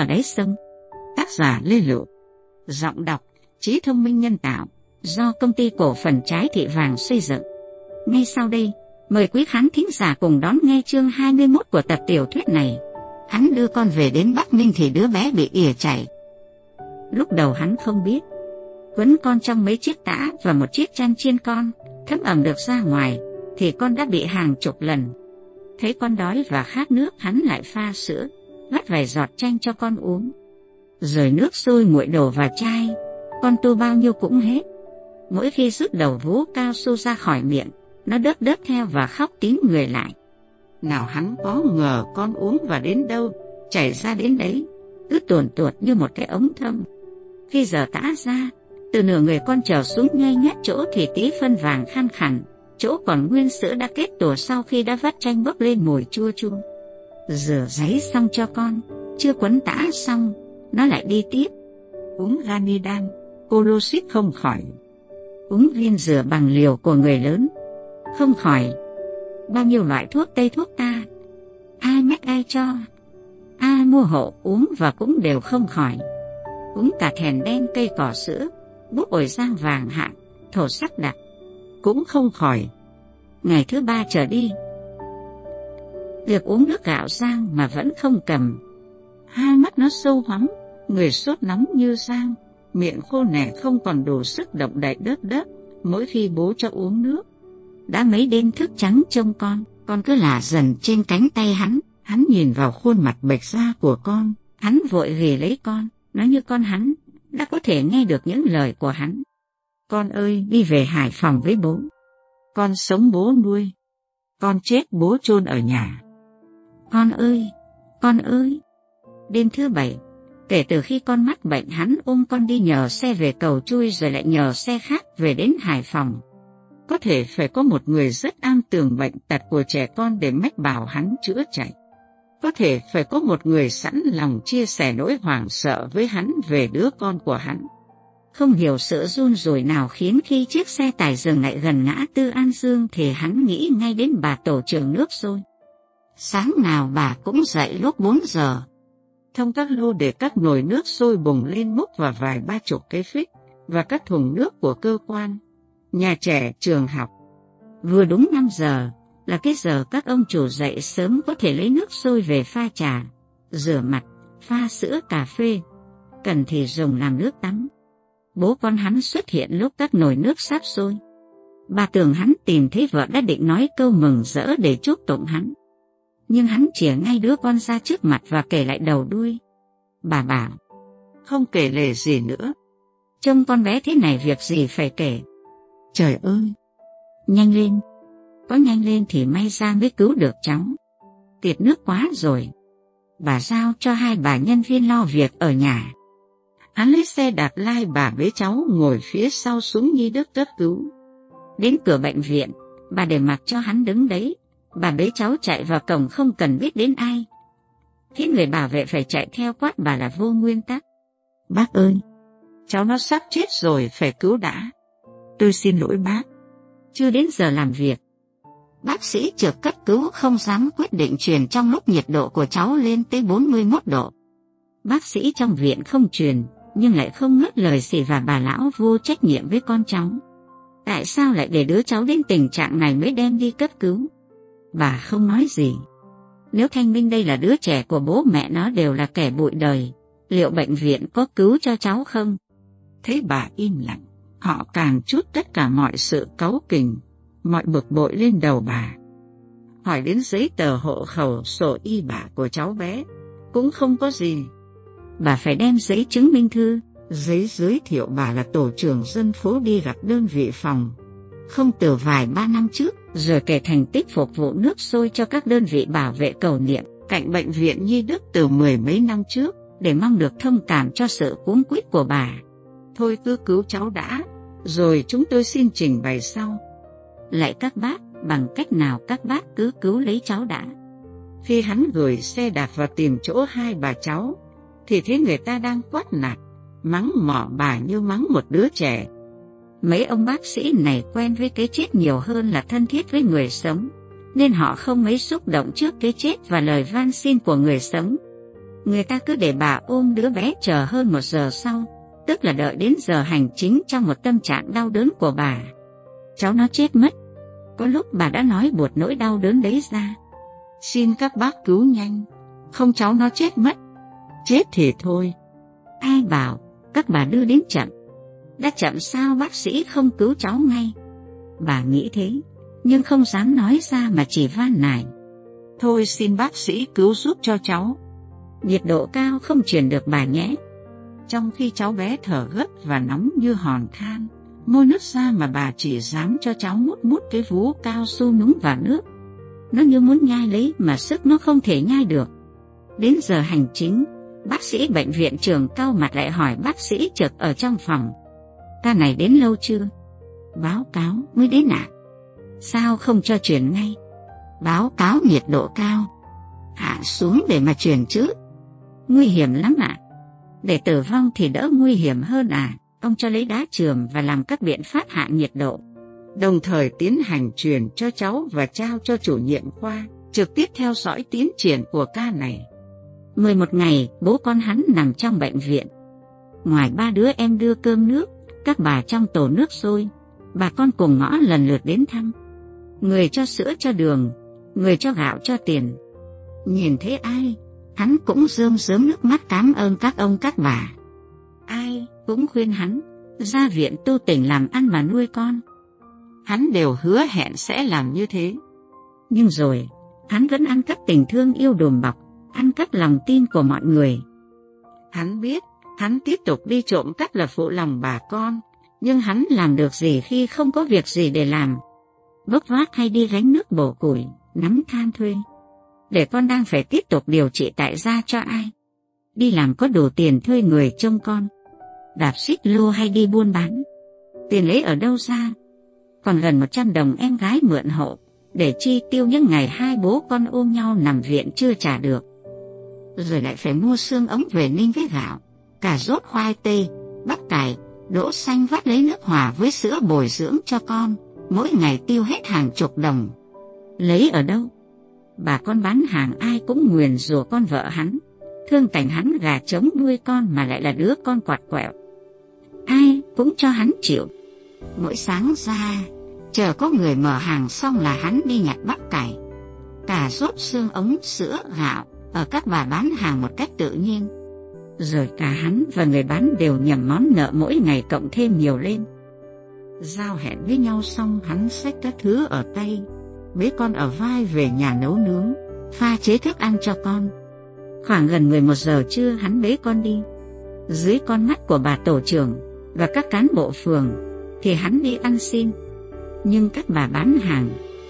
ở đáy sông. Tác giả Lê Lựu. Giọng đọc Trí thông minh nhân tạo do công ty cổ phần trái thị vàng xây dựng. Ngay sau đây, mời quý khán thính giả cùng đón nghe chương 21 của tập tiểu thuyết này. Hắn đưa con về đến Bắc Ninh thì đứa bé bị ỉa chảy. Lúc đầu hắn không biết, quấn con trong mấy chiếc tã và một chiếc chăn chiên con, thấm ẩm được ra ngoài, thì con đã bị hàng chục lần. Thấy con đói và khát nước hắn lại pha sữa, vắt vài giọt chanh cho con uống. Rồi nước sôi nguội đổ vào chai, con tu bao nhiêu cũng hết. Mỗi khi rút đầu vú cao su ra khỏi miệng, nó đớp đớp theo và khóc tím người lại. Nào hắn có ngờ con uống và đến đâu, chảy ra đến đấy, cứ tuồn tuột như một cái ống thâm. Khi giờ tã ra, từ nửa người con trèo xuống ngay nhất chỗ thì tí phân vàng khăn khẳng, chỗ còn nguyên sữa đã kết tủa sau khi đã vắt chanh bốc lên mùi chua chua. Rửa giấy xong cho con, chưa quấn tã xong, nó lại đi tiếp. Uống Ganidan, Colosit không khỏi. Uống viên rửa bằng liều của người lớn, không khỏi. Bao nhiêu loại thuốc tây thuốc ta, ai mách ai cho, ai mua hộ uống và cũng đều không khỏi. Uống cả thèn đen cây cỏ sữa, bút ổi giang vàng hạng, thổ sắc đặc, cũng không khỏi. Ngày thứ ba trở đi, việc uống nước gạo giang mà vẫn không cầm. Hai mắt nó sâu hắm, người sốt nóng như giang, miệng khô nẻ không còn đủ sức động đậy đớp đớp mỗi khi bố cho uống nước. Đã mấy đêm thức trắng trông con, con cứ lả dần trên cánh tay hắn, hắn nhìn vào khuôn mặt bệch da của con, hắn vội ghì lấy con, nói như con hắn, đã có thể nghe được những lời của hắn. Con ơi, đi về Hải Phòng với bố. Con sống bố nuôi. Con chết bố chôn ở nhà. Con ơi, con ơi. Đêm thứ bảy, kể từ khi con mắc bệnh hắn ôm con đi nhờ xe về cầu chui rồi lại nhờ xe khác về đến Hải Phòng. Có thể phải có một người rất an tường bệnh tật của trẻ con để mách bảo hắn chữa chạy. Có thể phải có một người sẵn lòng chia sẻ nỗi hoảng sợ với hắn về đứa con của hắn. Không hiểu sự run rủi nào khiến khi chiếc xe tải dừng lại gần ngã tư An Dương thì hắn nghĩ ngay đến bà tổ trưởng nước sôi. Sáng nào bà cũng dậy lúc 4 giờ. Thông các lô để các nồi nước sôi bùng lên múc và vài ba chục cái phích và các thùng nước của cơ quan, nhà trẻ, trường học. Vừa đúng 5 giờ là cái giờ các ông chủ dậy sớm có thể lấy nước sôi về pha trà, rửa mặt, pha sữa cà phê, cần thì dùng làm nước tắm. Bố con hắn xuất hiện lúc các nồi nước sắp sôi. Bà tưởng hắn tìm thấy vợ đã định nói câu mừng rỡ để chúc tụng hắn nhưng hắn chìa ngay đứa con ra trước mặt và kể lại đầu đuôi. Bà bảo, không kể lể gì nữa. Trông con bé thế này việc gì phải kể. Trời ơi, nhanh lên, có nhanh lên thì may ra mới cứu được cháu. Tiệt nước quá rồi. Bà giao cho hai bà nhân viên lo việc ở nhà. Hắn lấy xe đạp lai bà bế cháu ngồi phía sau xuống nhi đức cấp cứu. Đến cửa bệnh viện, bà để mặc cho hắn đứng đấy Bà bế cháu chạy vào cổng không cần biết đến ai. Khi người bảo vệ phải chạy theo quát bà là vô nguyên tắc. Bác ơi, cháu nó sắp chết rồi phải cứu đã. Tôi xin lỗi bác. Chưa đến giờ làm việc. Bác sĩ trực cấp cứu không dám quyết định truyền trong lúc nhiệt độ của cháu lên tới 41 độ. Bác sĩ trong viện không truyền, nhưng lại không ngớt lời xỉ và bà lão vô trách nhiệm với con cháu. Tại sao lại để đứa cháu đến tình trạng này mới đem đi cấp cứu? Bà không nói gì. Nếu Thanh Minh đây là đứa trẻ của bố mẹ nó đều là kẻ bụi đời, liệu bệnh viện có cứu cho cháu không? Thấy bà im lặng, họ càng chút tất cả mọi sự cáu kình, mọi bực bội lên đầu bà. Hỏi đến giấy tờ hộ khẩu sổ y bả của cháu bé, cũng không có gì. Bà phải đem giấy chứng minh thư, giấy giới thiệu bà là tổ trưởng dân phố đi gặp đơn vị phòng. Không từ vài ba năm trước, rồi kể thành tích phục vụ nước sôi cho các đơn vị bảo vệ cầu niệm cạnh bệnh viện Nhi Đức từ mười mấy năm trước để mong được thông cảm cho sự cuống quýt của bà. Thôi cứ cứu cháu đã, rồi chúng tôi xin trình bày sau. Lại các bác, bằng cách nào các bác cứ cứu lấy cháu đã. Khi hắn gửi xe đạp vào tìm chỗ hai bà cháu, thì thấy người ta đang quát nạt, mắng mỏ bà như mắng một đứa trẻ Mấy ông bác sĩ này quen với cái chết nhiều hơn là thân thiết với người sống, nên họ không mấy xúc động trước cái chết và lời van xin của người sống. Người ta cứ để bà ôm đứa bé chờ hơn một giờ sau, tức là đợi đến giờ hành chính trong một tâm trạng đau đớn của bà. Cháu nó chết mất. Có lúc bà đã nói buột nỗi đau đớn đấy ra. Xin các bác cứu nhanh, không cháu nó chết mất. Chết thì thôi. Ai bảo, các bà đưa đến chậm. Đã chậm sao bác sĩ không cứu cháu ngay. Bà nghĩ thế, nhưng không dám nói ra mà chỉ van nài. Thôi xin bác sĩ cứu giúp cho cháu. Nhiệt độ cao không truyền được bà nhé. Trong khi cháu bé thở gấp và nóng như hòn than, môi nước ra mà bà chỉ dám cho cháu mút mút cái vú cao su núng vào nước. Nó như muốn nhai lấy mà sức nó không thể nhai được. Đến giờ hành chính, bác sĩ bệnh viện trường cao mặt lại hỏi bác sĩ trực ở trong phòng. Ca này đến lâu chưa? Báo cáo mới đến ạ. À? Sao không cho chuyển ngay? Báo cáo nhiệt độ cao. Hạ xuống để mà chuyển chứ. Nguy hiểm lắm ạ. À? Để tử vong thì đỡ nguy hiểm hơn à. Ông cho lấy đá trường và làm các biện pháp hạ nhiệt độ. Đồng thời tiến hành truyền cho cháu và trao cho chủ nhiệm khoa, trực tiếp theo dõi tiến triển của ca này. 11 ngày, bố con hắn nằm trong bệnh viện. Ngoài ba đứa em đưa cơm nước, các bà trong tổ nước sôi, bà con cùng ngõ lần lượt đến thăm. Người cho sữa cho đường, người cho gạo cho tiền. Nhìn thấy ai, hắn cũng rơm rớm nước mắt cảm ơn các ông các bà. Ai cũng khuyên hắn, ra viện tu tỉnh làm ăn mà nuôi con. Hắn đều hứa hẹn sẽ làm như thế. Nhưng rồi, hắn vẫn ăn cắp tình thương yêu đùm bọc, ăn cắp lòng tin của mọi người. Hắn biết, hắn tiếp tục đi trộm cắp là phụ lòng bà con, nhưng hắn làm được gì khi không có việc gì để làm. Bốc vác hay đi gánh nước bổ củi, nắm than thuê. Để con đang phải tiếp tục điều trị tại gia cho ai? Đi làm có đủ tiền thuê người trông con. Đạp xích lô hay đi buôn bán. Tiền lấy ở đâu ra? Còn gần 100 đồng em gái mượn hộ, để chi tiêu những ngày hai bố con ôm nhau nằm viện chưa trả được. Rồi lại phải mua xương ống về ninh với gạo, cà rốt khoai tây, bắp cải, đỗ xanh vắt lấy nước hòa với sữa bồi dưỡng cho con, mỗi ngày tiêu hết hàng chục đồng. Lấy ở đâu? Bà con bán hàng ai cũng nguyền rủa con vợ hắn, thương cảnh hắn gà trống nuôi con mà lại là đứa con quạt quẹo. Ai cũng cho hắn chịu. Mỗi sáng ra, chờ có người mở hàng xong là hắn đi nhặt bắp cải, cà rốt xương ống sữa gạo ở các bà bán hàng một cách tự nhiên rồi cả hắn và người bán đều nhầm món nợ mỗi ngày cộng thêm nhiều lên. Giao hẹn với nhau xong hắn xách các thứ ở tay, bế con ở vai về nhà nấu nướng, pha chế thức ăn cho con. Khoảng gần 11 giờ trưa hắn bế con đi. Dưới con mắt của bà tổ trưởng và các cán bộ phường thì hắn đi ăn xin. Nhưng các bà bán hàng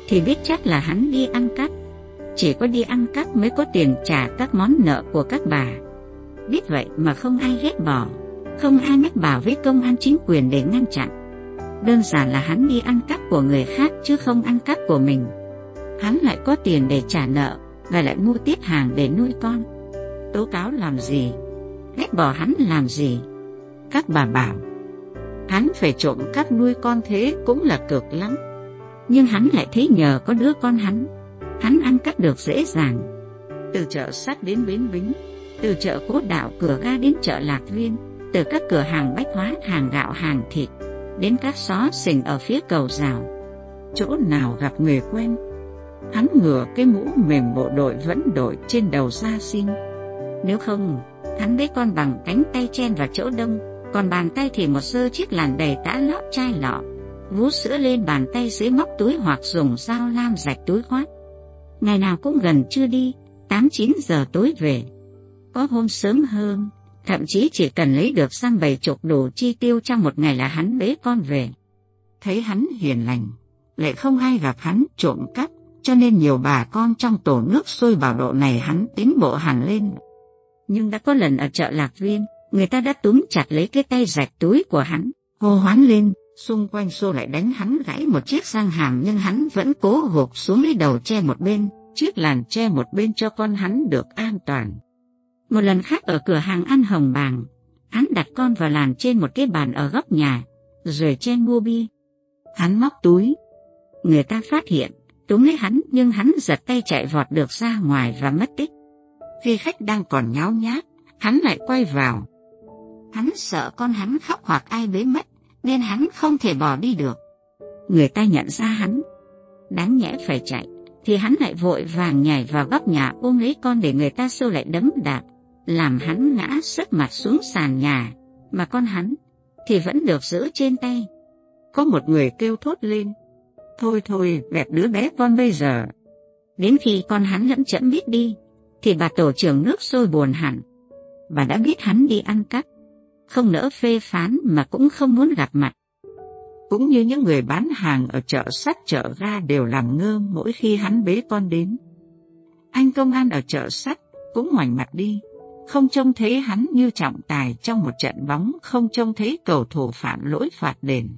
thì biết chắc là hắn đi ăn cắp. Chỉ có đi ăn cắp mới có tiền trả các món nợ của các bà. Biết vậy mà không ai ghét bỏ, không ai mách bảo với công an chính quyền để ngăn chặn. Đơn giản là hắn đi ăn cắp của người khác chứ không ăn cắp của mình. Hắn lại có tiền để trả nợ và lại mua tiếp hàng để nuôi con. Tố cáo làm gì? Ghét bỏ hắn làm gì? Các bà bảo, hắn phải trộm cắp nuôi con thế cũng là cực lắm. Nhưng hắn lại thấy nhờ có đứa con hắn, hắn ăn cắp được dễ dàng. Từ chợ sắt đến bến bính, từ chợ Cố Đạo cửa ga đến chợ Lạc Viên, từ các cửa hàng bách hóa, hàng gạo, hàng thịt, đến các xó xỉnh ở phía cầu rào. Chỗ nào gặp người quen, hắn ngửa cái mũ mềm bộ đội vẫn đội trên đầu ra xin. Nếu không, hắn lấy con bằng cánh tay chen vào chỗ đông, còn bàn tay thì một sơ chiếc làn đầy tã lót chai lọ, vú sữa lên bàn tay dưới móc túi hoặc dùng dao lam rạch túi khoát Ngày nào cũng gần chưa đi, 8-9 giờ tối về. Có hôm sớm hơn, thậm chí chỉ cần lấy được sang bảy chục đủ chi tiêu trong một ngày là hắn bế con về. Thấy hắn hiền lành, lại không ai gặp hắn trộm cắp, cho nên nhiều bà con trong tổ nước sôi bảo độ này hắn tiến bộ hẳn lên. Nhưng đã có lần ở chợ Lạc Viên, người ta đã túm chặt lấy cái tay rạch túi của hắn, hô hoán lên, xung quanh xô lại đánh hắn gãy một chiếc sang hàm nhưng hắn vẫn cố gục xuống lấy đầu che một bên, chiếc làn che một bên cho con hắn được an toàn. Một lần khác ở cửa hàng ăn hồng bàng, hắn đặt con vào làn trên một cái bàn ở góc nhà, rồi chen mua bia. Hắn móc túi. Người ta phát hiện, túm lấy hắn nhưng hắn giật tay chạy vọt được ra ngoài và mất tích. Khi khách đang còn nháo nhác, hắn lại quay vào. Hắn sợ con hắn khóc hoặc ai bế mất, nên hắn không thể bỏ đi được. Người ta nhận ra hắn, đáng nhẽ phải chạy, thì hắn lại vội vàng nhảy vào góc nhà ôm lấy con để người ta sâu lại đấm đạp, làm hắn ngã sấp mặt xuống sàn nhà, mà con hắn thì vẫn được giữ trên tay. Có một người kêu thốt lên, thôi thôi, vẹt đứa bé con bây giờ. Đến khi con hắn lẫn chẫm biết đi, thì bà tổ trưởng nước sôi buồn hẳn. Bà đã biết hắn đi ăn cắp, không nỡ phê phán mà cũng không muốn gặp mặt. Cũng như những người bán hàng ở chợ sắt chợ ga đều làm ngơ mỗi khi hắn bế con đến. Anh công an ở chợ sắt cũng ngoảnh mặt đi, không trông thấy hắn như trọng tài trong một trận bóng, không trông thấy cầu thủ phạm lỗi phạt đền.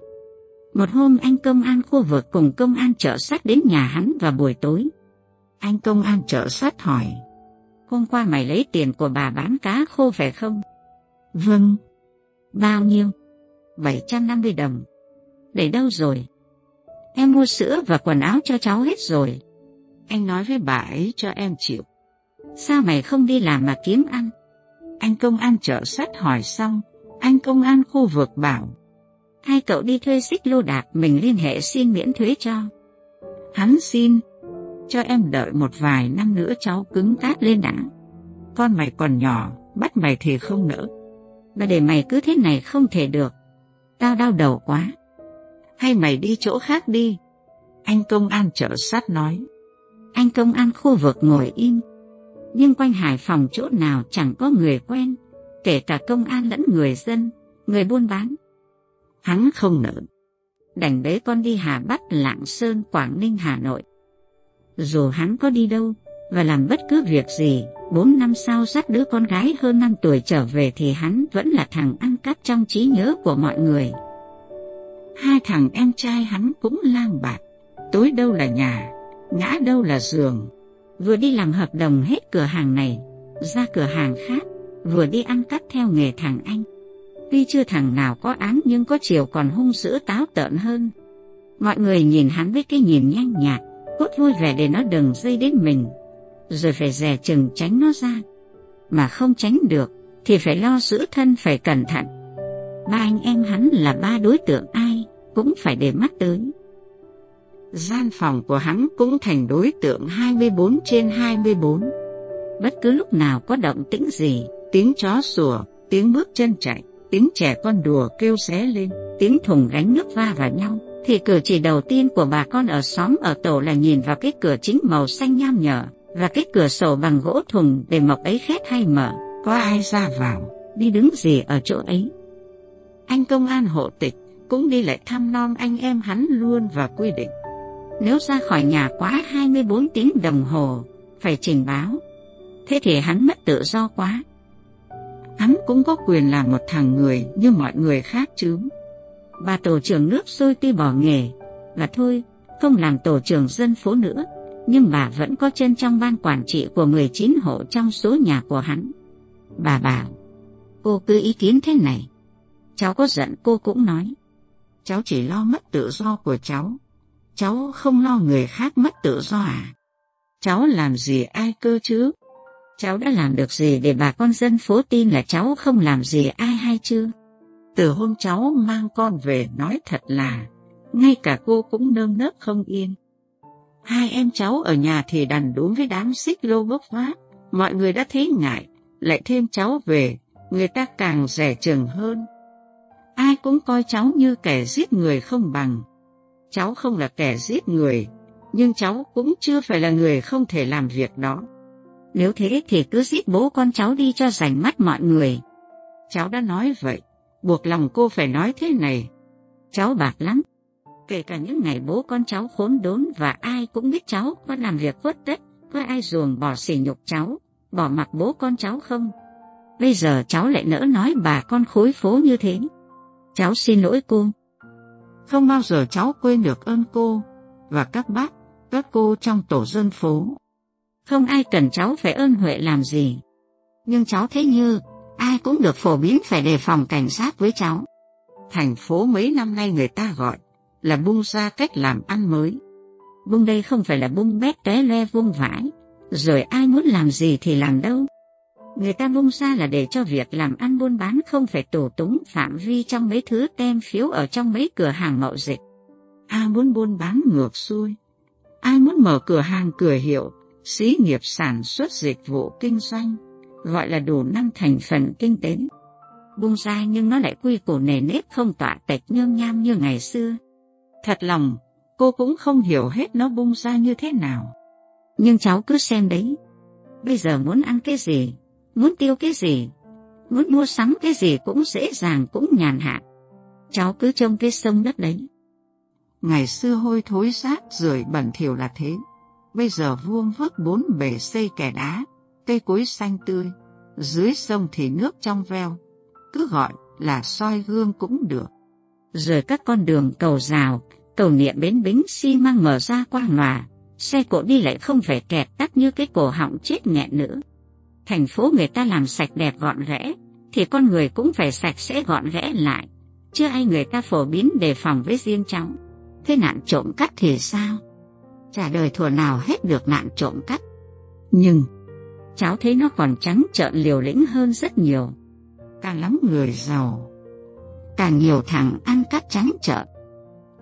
Một hôm anh công an khu vực cùng công an chợ sắt đến nhà hắn vào buổi tối. Anh công an chợ sắt hỏi, hôm qua mày lấy tiền của bà bán cá khô phải không? Vâng. Bao nhiêu? 750 đồng. Để đâu rồi? Em mua sữa và quần áo cho cháu hết rồi. Anh nói với bà ấy cho em chịu. Sao mày không đi làm mà kiếm ăn? Anh công an chợ sắt hỏi xong, anh công an khu vực bảo. Hai cậu đi thuê xích lô đạp mình liên hệ xin miễn thuế cho. Hắn xin, cho em đợi một vài năm nữa cháu cứng cáp lên đã. Con mày còn nhỏ, bắt mày thì không nỡ. Và để mày cứ thế này không thể được. Tao đau đầu quá. Hay mày đi chỗ khác đi. Anh công an chợ sát nói. Anh công an khu vực ngồi im. Nhưng quanh Hải Phòng chỗ nào chẳng có người quen, kể cả công an lẫn người dân, người buôn bán. Hắn không nỡ. Đành bế con đi Hà Bắc, Lạng Sơn, Quảng Ninh, Hà Nội dù hắn có đi đâu và làm bất cứ việc gì, bốn năm sau dắt đứa con gái hơn năm tuổi trở về thì hắn vẫn là thằng ăn cắp trong trí nhớ của mọi người. Hai thằng em trai hắn cũng lang bạc, tối đâu là nhà, ngã đâu là giường. Vừa đi làm hợp đồng hết cửa hàng này, ra cửa hàng khác, vừa đi ăn cắp theo nghề thằng anh. Tuy chưa thằng nào có án nhưng có chiều còn hung dữ táo tợn hơn. Mọi người nhìn hắn với cái nhìn nhanh nhạt, cốt vui vẻ để nó đừng dây đến mình, rồi phải dè chừng tránh nó ra. Mà không tránh được, thì phải lo giữ thân phải cẩn thận. Ba anh em hắn là ba đối tượng ai, cũng phải để mắt tới. Gian phòng của hắn cũng thành đối tượng 24 trên 24. Bất cứ lúc nào có động tĩnh gì, tiếng chó sủa, tiếng bước chân chạy, tiếng trẻ con đùa kêu xé lên, tiếng thùng gánh nước va vào nhau, thì cử chỉ đầu tiên của bà con ở xóm ở tổ là nhìn vào cái cửa chính màu xanh nham nhở và cái cửa sổ bằng gỗ thùng để mộc ấy khét hay mở, có ai ra vào, đi đứng gì ở chỗ ấy. Anh công an hộ tịch cũng đi lại thăm non anh em hắn luôn và quy định. Nếu ra khỏi nhà quá 24 tiếng đồng hồ, phải trình báo. Thế thì hắn mất tự do quá. Hắn cũng có quyền làm một thằng người như mọi người khác chứ bà tổ trưởng nước sôi tuy bỏ nghề, và thôi, không làm tổ trưởng dân phố nữa, nhưng bà vẫn có chân trong ban quản trị của 19 hộ trong số nhà của hắn. Bà bảo, cô cứ ý kiến thế này. Cháu có giận cô cũng nói. Cháu chỉ lo mất tự do của cháu. Cháu không lo người khác mất tự do à? Cháu làm gì ai cơ chứ? Cháu đã làm được gì để bà con dân phố tin là cháu không làm gì ai hay chưa? Từ hôm cháu mang con về nói thật là, ngay cả cô cũng nơm nớp không yên. Hai em cháu ở nhà thì đành đúng với đám xích lô bốc phát, mọi người đã thấy ngại, lại thêm cháu về, người ta càng rẻ chừng hơn. Ai cũng coi cháu như kẻ giết người không bằng. Cháu không là kẻ giết người, nhưng cháu cũng chưa phải là người không thể làm việc đó. Nếu thế thì cứ giết bố con cháu đi cho rảnh mắt mọi người. Cháu đã nói vậy, buộc lòng cô phải nói thế này. Cháu bạc lắm, kể cả những ngày bố con cháu khốn đốn và ai cũng biết cháu có làm việc khuất tất, có ai ruồng bỏ sỉ nhục cháu, bỏ mặc bố con cháu không. Bây giờ cháu lại nỡ nói bà con khối phố như thế. Cháu xin lỗi cô. Không bao giờ cháu quên được ơn cô và các bác, các cô trong tổ dân phố. Không ai cần cháu phải ơn Huệ làm gì. Nhưng cháu thấy như ai cũng được phổ biến phải đề phòng cảnh sát với cháu. Thành phố mấy năm nay người ta gọi là bung ra cách làm ăn mới. Bung đây không phải là bung bét té le vuông vãi, Rồi ai muốn làm gì thì làm đâu. Người ta bung ra là để cho việc làm ăn buôn bán không phải tổ túng phạm vi trong mấy thứ tem phiếu ở trong mấy cửa hàng mậu dịch. Ai muốn buôn bán ngược xuôi, ai muốn mở cửa hàng cửa hiệu, xí nghiệp sản xuất dịch vụ kinh doanh, gọi là đủ năm thành phần kinh tế. Bung ra nhưng nó lại quy củ nề nếp không tọa tệch nhương nham như ngày xưa. Thật lòng, cô cũng không hiểu hết nó bung ra như thế nào. Nhưng cháu cứ xem đấy. Bây giờ muốn ăn cái gì, muốn tiêu cái gì, muốn mua sắm cái gì cũng dễ dàng cũng nhàn hạ. Cháu cứ trông cái sông đất đấy. Ngày xưa hôi thối rác rưởi bẩn thỉu là thế. Bây giờ vuông vức bốn bể xây kẻ đá, cây cối xanh tươi, dưới sông thì nước trong veo, cứ gọi là soi gương cũng được. Rồi các con đường cầu rào, cầu niệm bến bính xi măng mở ra qua ngòa, xe cộ đi lại không phải kẹt tắt như cái cổ họng chết nghẹn nữa. Thành phố người ta làm sạch đẹp gọn ghẽ, thì con người cũng phải sạch sẽ gọn ghẽ lại. Chưa ai người ta phổ biến đề phòng với riêng trong. Thế nạn trộm cắp thì sao? Trả đời thùa nào hết được nạn trộm cắp. Nhưng, cháu thấy nó còn trắng trợn liều lĩnh hơn rất nhiều. Càng lắm người giàu, càng nhiều thằng ăn cắp trắng trợn.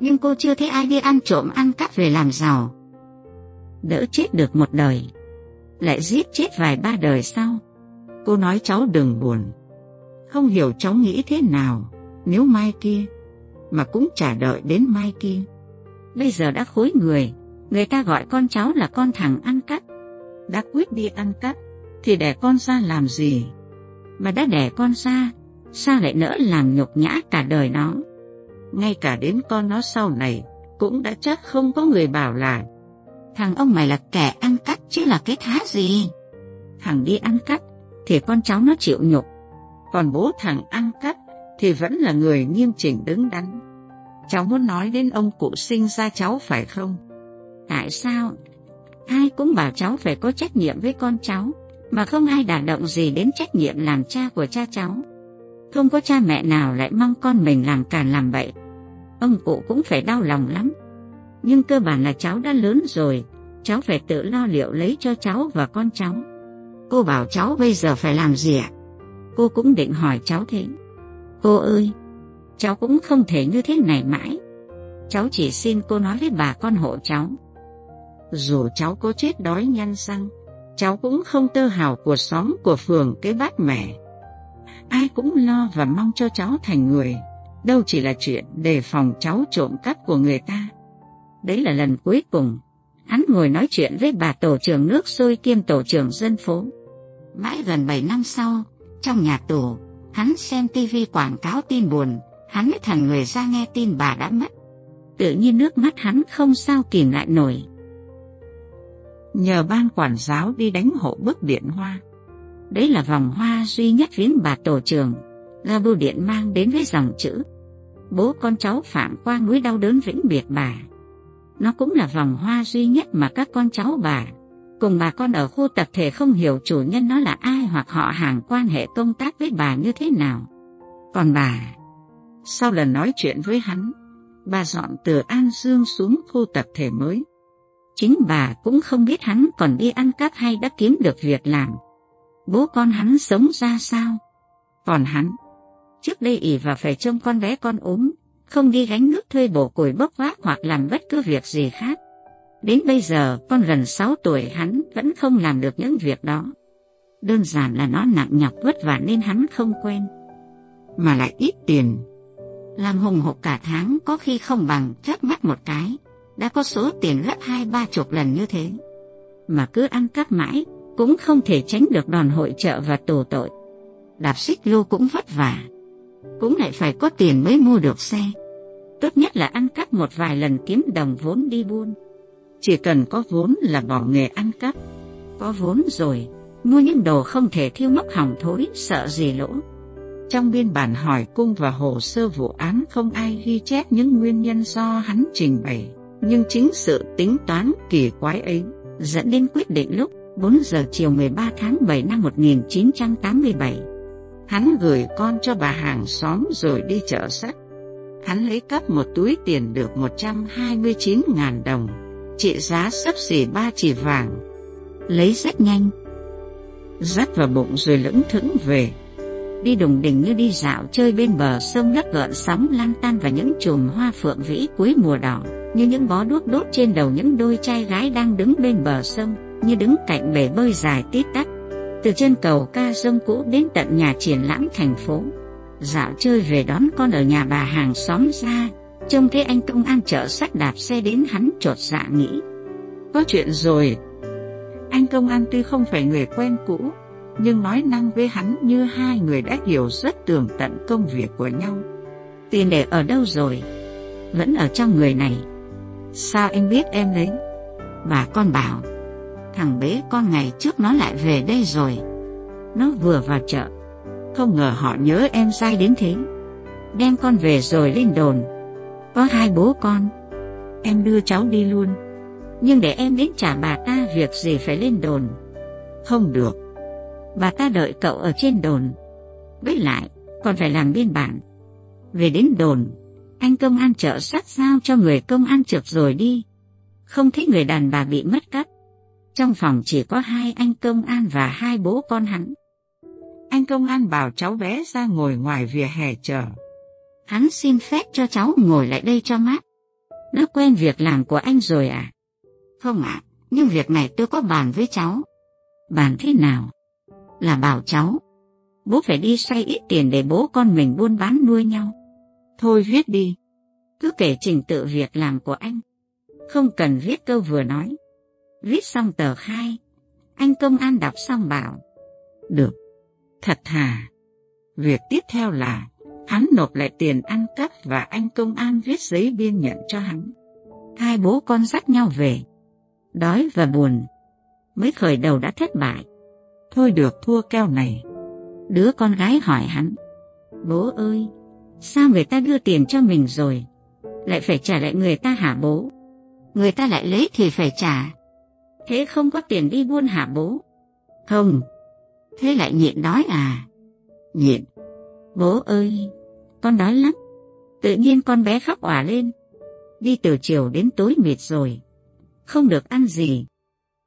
Nhưng cô chưa thấy ai đi ăn trộm ăn cắp về làm giàu. Đỡ chết được một đời, lại giết chết vài ba đời sau. Cô nói cháu đừng buồn. Không hiểu cháu nghĩ thế nào nếu mai kia, mà cũng chả đợi đến mai kia. Bây giờ đã khối người, người ta gọi con cháu là con thằng ăn cắp. Đã quyết đi ăn cắp, thì đẻ con ra làm gì? Mà đã đẻ con ra, sao lại nỡ làm nhục nhã cả đời nó? Ngay cả đến con nó sau này, cũng đã chắc không có người bảo là Thằng ông mày là kẻ ăn cắp chứ là cái thá gì? Thằng đi ăn cắp thì con cháu nó chịu nhục. Còn bố thằng ăn cắp thì vẫn là người nghiêm chỉnh đứng đắn. Cháu muốn nói đến ông cụ sinh ra cháu phải không? Tại sao? Ai cũng bảo cháu phải có trách nhiệm với con cháu, mà không ai đả động gì đến trách nhiệm làm cha của cha cháu. Không có cha mẹ nào lại mong con mình làm càn làm bậy. Ông cụ cũng phải đau lòng lắm. Nhưng cơ bản là cháu đã lớn rồi, cháu phải tự lo liệu lấy cho cháu và con cháu. Cô bảo cháu bây giờ phải làm gì ạ? Cô cũng định hỏi cháu thế. Cô ơi, cháu cũng không thể như thế này mãi. Cháu chỉ xin cô nói với bà con hộ cháu. Dù cháu có chết đói nhăn răng, cháu cũng không tơ hào của xóm của phường cái bát mẻ. Ai cũng lo và mong cho cháu thành người, đâu chỉ là chuyện đề phòng cháu trộm cắp của người ta. Đấy là lần cuối cùng, hắn ngồi nói chuyện với bà tổ trưởng nước sôi kiêm tổ trưởng dân phố. Mãi gần 7 năm sau, trong nhà tù, hắn xem tivi quảng cáo tin buồn, hắn mới thành người ra nghe tin bà đã mất. Tự nhiên nước mắt hắn không sao kìm lại nổi. Nhờ ban quản giáo đi đánh hộ bức điện hoa. Đấy là vòng hoa duy nhất viếng bà tổ trưởng, là bưu điện mang đến với dòng chữ. Bố con cháu phạm qua núi đau đớn vĩnh biệt bà. Nó cũng là vòng hoa duy nhất mà các con cháu bà, cùng bà con ở khu tập thể không hiểu chủ nhân nó là ai hoặc họ hàng quan hệ công tác với bà như thế nào. Còn bà, sau lần nói chuyện với hắn, bà dọn từ An Dương xuống khu tập thể mới. Chính bà cũng không biết hắn còn đi ăn cắp hay đã kiếm được việc làm. Bố con hắn sống ra sao? Còn hắn, trước đây ỉ và phải trông con bé con ốm, không đi gánh nước thuê bổ củi bốc vác hoặc làm bất cứ việc gì khác. Đến bây giờ, con gần 6 tuổi hắn vẫn không làm được những việc đó. Đơn giản là nó nặng nhọc vất vả nên hắn không quen. Mà lại ít tiền. Làm hùng hộp cả tháng có khi không bằng chớp mắt một cái. Đã có số tiền gấp hai ba chục lần như thế. Mà cứ ăn cắp mãi, cũng không thể tránh được đòn hội trợ và tù tội. Đạp xích lô cũng vất vả. Cũng lại phải có tiền mới mua được xe. Tốt nhất là ăn cắp một vài lần kiếm đồng vốn đi buôn. Chỉ cần có vốn là bỏ nghề ăn cắp. Có vốn rồi, mua những đồ không thể thiêu mốc hỏng thối, sợ gì lỗ. Trong biên bản hỏi cung và hồ sơ vụ án không ai ghi chép những nguyên nhân do hắn trình bày, nhưng chính sự tính toán kỳ quái ấy dẫn đến quyết định lúc 4 giờ chiều 13 tháng 7 năm 1987. Hắn gửi con cho bà hàng xóm rồi đi chợ sách. Hắn lấy cắp một túi tiền được 129.000 đồng, trị giá sấp xỉ ba chỉ vàng. lấy rất nhanh, dắt vào bụng rồi lững thững về. Đi đùng đỉnh như đi dạo chơi bên bờ sông đất gợn sóng lan tan và những chùm hoa phượng vĩ cuối mùa đỏ, như những bó đuốc đốt trên đầu những đôi trai gái đang đứng bên bờ sông, như đứng cạnh bể bơi dài tít tắt. Từ trên cầu ca sông cũ đến tận nhà triển lãm thành phố, dạo chơi về đón con ở nhà bà hàng xóm ra, trông thấy anh công an chợ sắt đạp xe đến hắn trột dạ nghĩ. Có chuyện rồi. Anh công an tuy không phải người quen cũ, nhưng nói năng với hắn như hai người đã hiểu rất tường tận công việc của nhau. Tiền để ở đâu rồi? Vẫn ở trong người này. Sao anh biết em lấy? Bà con bảo, thằng bế con ngày trước nó lại về đây rồi. Nó vừa vào chợ, không ngờ họ nhớ em sai đến thế. Đem con về rồi lên đồn. Có hai bố con. Em đưa cháu đi luôn. Nhưng để em đến trả bà ta việc gì phải lên đồn. Không được Bà ta đợi cậu ở trên đồn. Với lại, còn phải làm biên bản. Về đến đồn, anh công an chợ sát giao cho người công an trực rồi đi. Không thấy người đàn bà bị mất cắp. Trong phòng chỉ có hai anh công an và hai bố con hắn. Anh công an bảo cháu bé ra ngồi ngoài vỉa hè chờ. Hắn xin phép cho cháu ngồi lại đây cho mát. Nó quen việc làm của anh rồi à? Không ạ, nhưng việc này tôi có bàn với cháu. Bàn thế nào? là bảo cháu. Bố phải đi xoay ít tiền để bố con mình buôn bán nuôi nhau. Thôi viết đi. Cứ kể trình tự việc làm của anh. Không cần viết câu vừa nói. Viết xong tờ khai. Anh công an đọc xong bảo. Được. Thật thà. Việc tiếp theo là hắn nộp lại tiền ăn cắp và anh công an viết giấy biên nhận cho hắn. Hai bố con dắt nhau về. Đói và buồn. Mới khởi đầu đã thất bại. Thôi được thua keo này. Đứa con gái hỏi hắn. Bố ơi, sao người ta đưa tiền cho mình rồi, lại phải trả lại người ta hả bố? Người ta lại lấy thì phải trả. Thế không có tiền đi buôn hả bố? Không. Thế lại nhịn đói à? Nhịn. Bố ơi, con đói lắm. Tự nhiên con bé khóc òa lên. Đi từ chiều đến tối mệt rồi. Không được ăn gì.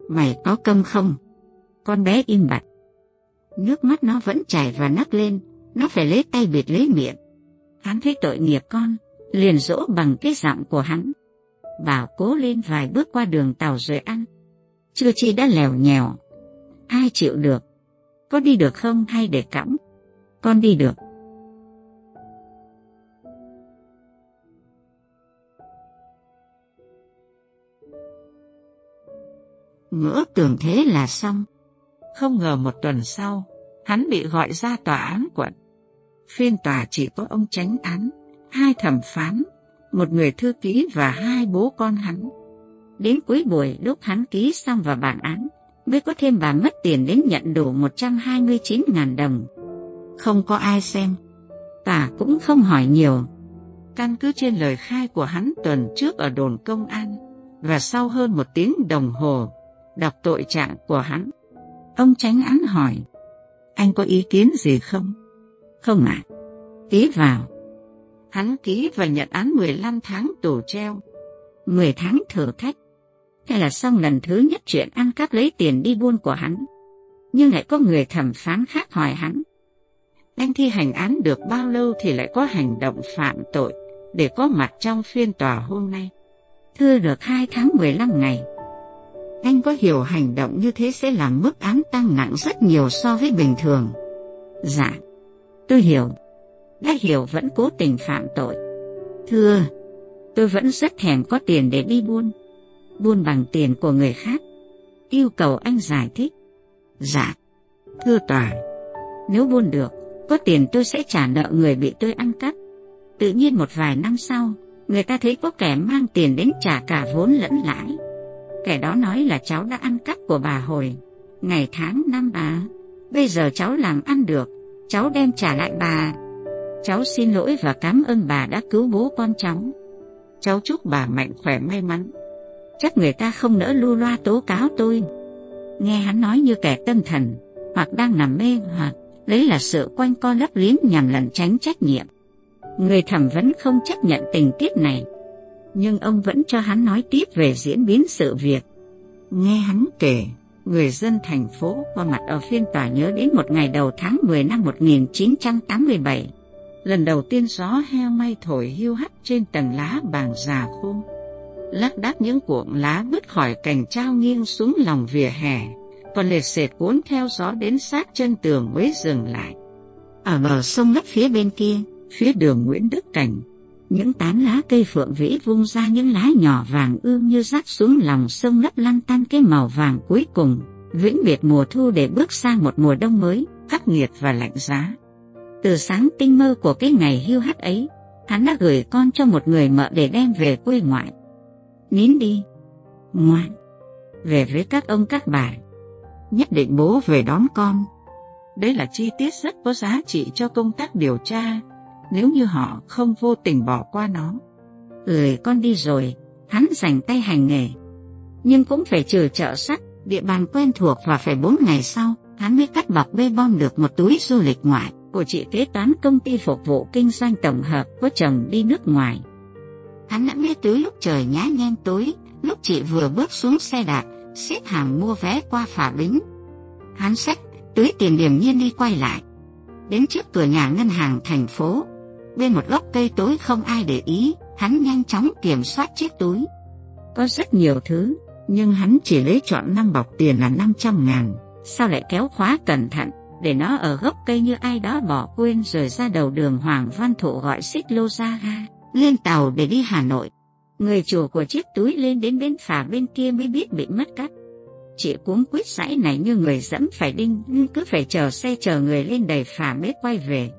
Mày có cơm không? Con bé im bặt. Nước mắt nó vẫn chảy và nắc lên, nó phải lấy tay bịt lấy miệng. Hắn thấy tội nghiệp con, liền dỗ bằng cái giọng của hắn. Bảo cố lên vài bước qua đường tàu rồi ăn. Chưa chi đã lèo nhèo. Ai chịu được? Có đi được không hay để cõng? Con đi được. Ngỡ tưởng thế là xong. Không ngờ một tuần sau, hắn bị gọi ra tòa án quận. Phiên tòa chỉ có ông tránh án, hai thẩm phán, một người thư ký và hai bố con hắn. Đến cuối buổi lúc hắn ký xong vào bản án, mới có thêm bà mất tiền đến nhận đủ 129.000 đồng. Không có ai xem, tả cũng không hỏi nhiều. Căn cứ trên lời khai của hắn tuần trước ở đồn công an, và sau hơn một tiếng đồng hồ, đọc tội trạng của hắn, Ông tránh án hỏi, anh có ý kiến gì không? Không ạ. À. Ký vào. Hắn ký và nhận án 15 tháng tù treo. 10 tháng thử thách hay là xong lần thứ nhất chuyện ăn cắp lấy tiền đi buôn của hắn. Nhưng lại có người thẩm phán khác hỏi hắn. Anh thi hành án được bao lâu thì lại có hành động phạm tội để có mặt trong phiên tòa hôm nay? Thưa được 2 tháng 15 ngày. Anh có hiểu hành động như thế sẽ làm mức án tăng nặng rất nhiều so với bình thường? Dạ, tôi hiểu. Đã hiểu vẫn cố tình phạm tội. Thưa, tôi vẫn rất thèm có tiền để đi buôn. Buôn bằng tiền của người khác. Yêu cầu anh giải thích. Dạ, thưa tòa, nếu buôn được, có tiền tôi sẽ trả nợ người bị tôi ăn cắp. Tự nhiên một vài năm sau, người ta thấy có kẻ mang tiền đến trả cả vốn lẫn lãi Kẻ đó nói là cháu đã ăn cắp của bà hồi, ngày tháng năm bà. Bây giờ cháu làm ăn được, cháu đem trả lại bà. Cháu xin lỗi và cảm ơn bà đã cứu bố con cháu. Cháu chúc bà mạnh khỏe may mắn. Chắc người ta không nỡ lưu loa tố cáo tôi. Nghe hắn nói như kẻ tâm thần, hoặc đang nằm mê hoặc lấy là sự quanh co lấp liếm nhằm lẩn tránh trách nhiệm. Người thẩm vấn không chấp nhận tình tiết này, nhưng ông vẫn cho hắn nói tiếp về diễn biến sự việc. Nghe hắn kể, người dân thành phố qua mặt ở phiên tòa nhớ đến một ngày đầu tháng 10 năm 1987. Lần đầu tiên gió heo may thổi hưu hắt trên tầng lá bàng già khô. Lác đác những cuộn lá bứt khỏi cành trao nghiêng xuống lòng vỉa hè, còn lệt sệt cuốn theo gió đến sát chân tường mới dừng lại. Ở bờ sông lấp phía bên kia, phía đường Nguyễn Đức Cảnh, những tán lá cây phượng vĩ vung ra những lá nhỏ vàng ươm như rác xuống lòng sông lấp lăn tan cái màu vàng cuối cùng, vĩnh biệt mùa thu để bước sang một mùa đông mới, khắc nghiệt và lạnh giá. Từ sáng tinh mơ của cái ngày hưu hắt ấy, hắn đã gửi con cho một người mợ để đem về quê ngoại. Nín đi, ngoan, về với các ông các bà. Nhất định bố về đón con. Đấy là chi tiết rất có giá trị cho công tác điều tra, nếu như họ không vô tình bỏ qua nó. người con đi rồi, hắn dành tay hành nghề. Nhưng cũng phải trừ chợ sắt, địa bàn quen thuộc và phải bốn ngày sau, hắn mới cắt bọc bê bom được một túi du lịch ngoại của chị kế toán công ty phục vụ kinh doanh tổng hợp có chồng đi nước ngoài. Hắn đã biết tới lúc trời nhá nhem tối, lúc chị vừa bước xuống xe đạp, xếp hàng mua vé qua phà bính. Hắn sách, túi tiền điểm nhiên đi quay lại. Đến trước cửa nhà ngân hàng thành phố, bên một gốc cây tối không ai để ý, hắn nhanh chóng kiểm soát chiếc túi. Có rất nhiều thứ, nhưng hắn chỉ lấy chọn năm bọc tiền là 500 ngàn. Sao lại kéo khóa cẩn thận, để nó ở gốc cây như ai đó bỏ quên rồi ra đầu đường Hoàng Văn Thụ gọi xích lô ra ga, lên tàu để đi Hà Nội. Người chủ của chiếc túi lên đến bến phà bên kia mới biết bị mất cắt. Chị cuống quýt sãi này như người dẫm phải đinh, nhưng cứ phải chờ xe chờ người lên đầy phà mới quay về.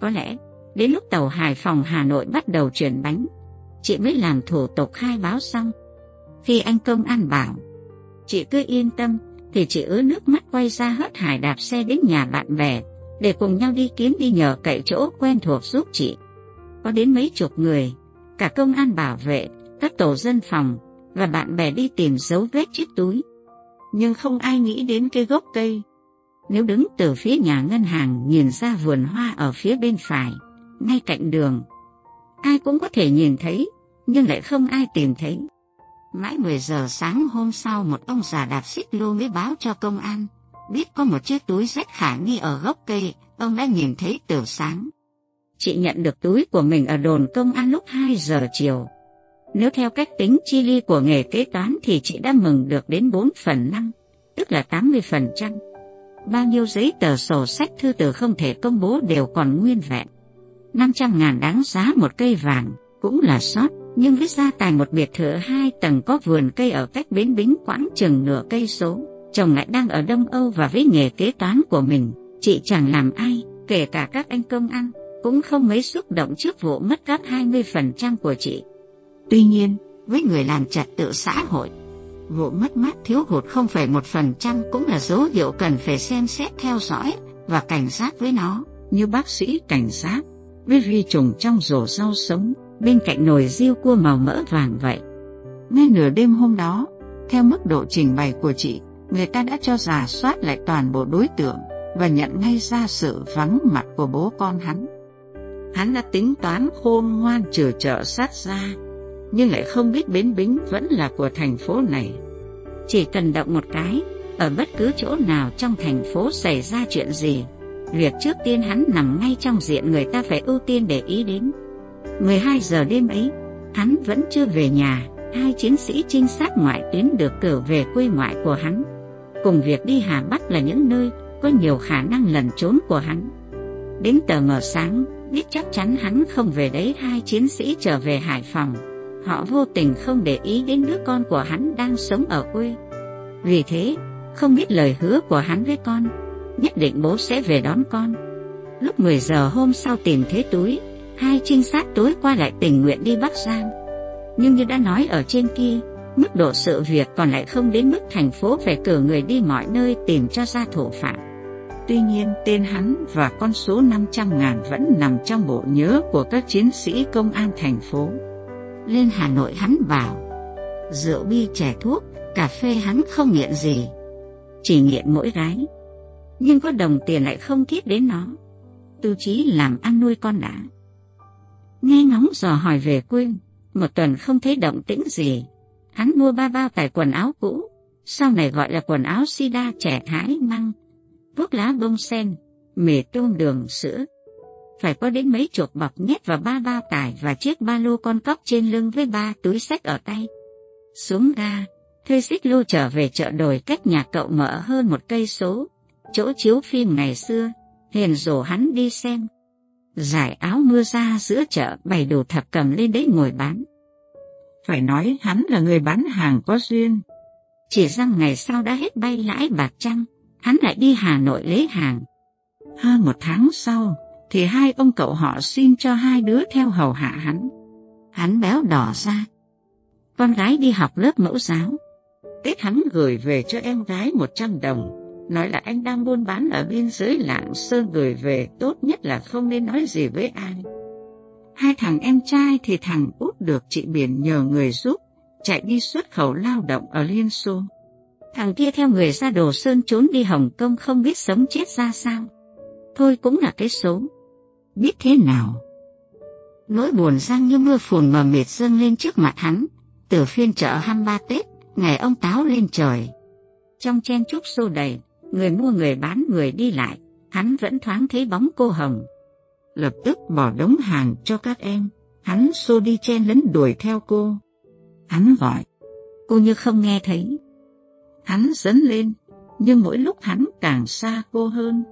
Có lẽ, đến lúc tàu Hải Phòng Hà Nội bắt đầu chuyển bánh, chị mới làm thủ tục khai báo xong. Khi anh công an bảo, chị cứ yên tâm, thì chị ứa nước mắt quay ra hớt hải đạp xe đến nhà bạn bè, để cùng nhau đi kiếm đi nhờ cậy chỗ quen thuộc giúp chị. Có đến mấy chục người, cả công an bảo vệ, các tổ dân phòng, và bạn bè đi tìm dấu vết chiếc túi. Nhưng không ai nghĩ đến cây gốc cây. Nếu đứng từ phía nhà ngân hàng nhìn ra vườn hoa ở phía bên phải, ngay cạnh đường, ai cũng có thể nhìn thấy, nhưng lại không ai tìm thấy. Mãi 10 giờ sáng hôm sau một ông già đạp xích lô mới báo cho công an. Biết có một chiếc túi rất khả nghi ở gốc cây, ông đã nhìn thấy từ sáng. Chị nhận được túi của mình ở đồn công an lúc 2 giờ chiều. Nếu theo cách tính chi ly của nghề kế toán thì chị đã mừng được đến 4 phần 5, tức là 80 phần trăm. Bao nhiêu giấy tờ sổ sách thư từ không thể công bố đều còn nguyên vẹn. 500 ngàn đáng giá một cây vàng, cũng là sót nhưng với gia tài một biệt thự hai tầng có vườn cây ở cách bến bính quãng chừng nửa cây số, chồng lại đang ở Đông Âu và với nghề kế toán của mình, chị chẳng làm ai, kể cả các anh công ăn, cũng không mấy xúc động trước vụ mất cắp 20% của chị. Tuy nhiên, với người làm trật tự xã hội, vụ mất mát thiếu hụt 0,1% cũng là dấu hiệu cần phải xem xét theo dõi và cảnh giác với nó, như bác sĩ cảnh giác với vi trùng trong rổ rau sống bên cạnh nồi riêu cua màu mỡ vàng vậy. Ngay nửa đêm hôm đó, theo mức độ trình bày của chị, người ta đã cho giả soát lại toàn bộ đối tượng và nhận ngay ra sự vắng mặt của bố con hắn. Hắn đã tính toán khôn ngoan trừ chợ sát ra, nhưng lại không biết bến bính vẫn là của thành phố này. Chỉ cần động một cái, ở bất cứ chỗ nào trong thành phố xảy ra chuyện gì, việc trước tiên hắn nằm ngay trong diện người ta phải ưu tiên để ý đến. 12 giờ đêm ấy, hắn vẫn chưa về nhà, hai chiến sĩ trinh sát ngoại tuyến được cử về quê ngoại của hắn. Cùng việc đi Hà Bắc là những nơi có nhiều khả năng lẩn trốn của hắn. Đến tờ mờ sáng, biết chắc chắn hắn không về đấy hai chiến sĩ trở về Hải Phòng. Họ vô tình không để ý đến đứa con của hắn đang sống ở quê. Vì thế, không biết lời hứa của hắn với con, nhất định bố sẽ về đón con. Lúc 10 giờ hôm sau tìm thấy túi, hai trinh sát tối qua lại tình nguyện đi Bắc Giang. Nhưng như đã nói ở trên kia, mức độ sự việc còn lại không đến mức thành phố phải cử người đi mọi nơi tìm cho ra thủ phạm. Tuy nhiên tên hắn và con số 500 ngàn vẫn nằm trong bộ nhớ của các chiến sĩ công an thành phố. Lên Hà Nội hắn bảo, rượu bia chè thuốc, cà phê hắn không nghiện gì, chỉ nghiện mỗi gái. Nhưng có đồng tiền lại không thiết đến nó. Tư chí làm ăn nuôi con đã. Nghe ngóng dò hỏi về quyên một tuần không thấy động tĩnh gì. Hắn mua ba bao tải quần áo cũ, sau này gọi là quần áo sida trẻ thái măng, thuốc lá bông sen, mì tôm đường sữa. Phải có đến mấy chục bọc nhét vào ba bao tải và chiếc ba lô con cóc trên lưng với ba túi sách ở tay. Xuống ga, thuê xích lô trở về chợ đồi cách nhà cậu mở hơn một cây số, chỗ chiếu phim ngày xưa, hiền rủ hắn đi xem. Giải áo mưa ra giữa chợ bày đồ thập cầm lên đấy ngồi bán. Phải nói hắn là người bán hàng có duyên. Chỉ rằng ngày sau đã hết bay lãi bạc trăng, hắn lại đi Hà Nội lấy hàng. Hơn một tháng sau, thì hai ông cậu họ xin cho hai đứa theo hầu hạ hắn. Hắn béo đỏ ra. Con gái đi học lớp mẫu giáo. Tết hắn gửi về cho em gái một trăm đồng, nói là anh đang buôn bán ở biên giới Lạng Sơn gửi về, tốt nhất là không nên nói gì với ai. Hai thằng em trai thì thằng út được chị Biển nhờ người giúp, chạy đi xuất khẩu lao động ở Liên Xô. Thằng kia theo người ra Đồ Sơn trốn đi Hồng Kông không biết sống chết ra sao. Thôi cũng là cái số. Biết thế nào? Nỗi buồn răng như mưa phùn mờ mịt dâng lên trước mặt hắn, từ phiên chợ hăm ba Tết, ngày ông táo lên trời. Trong chen chúc xô đầy, người mua người bán người đi lại, hắn vẫn thoáng thấy bóng cô Hồng. Lập tức bỏ đống hàng cho các em, hắn xô đi chen lấn đuổi theo cô. Hắn gọi, cô như không nghe thấy. Hắn dấn lên, nhưng mỗi lúc hắn càng xa cô hơn.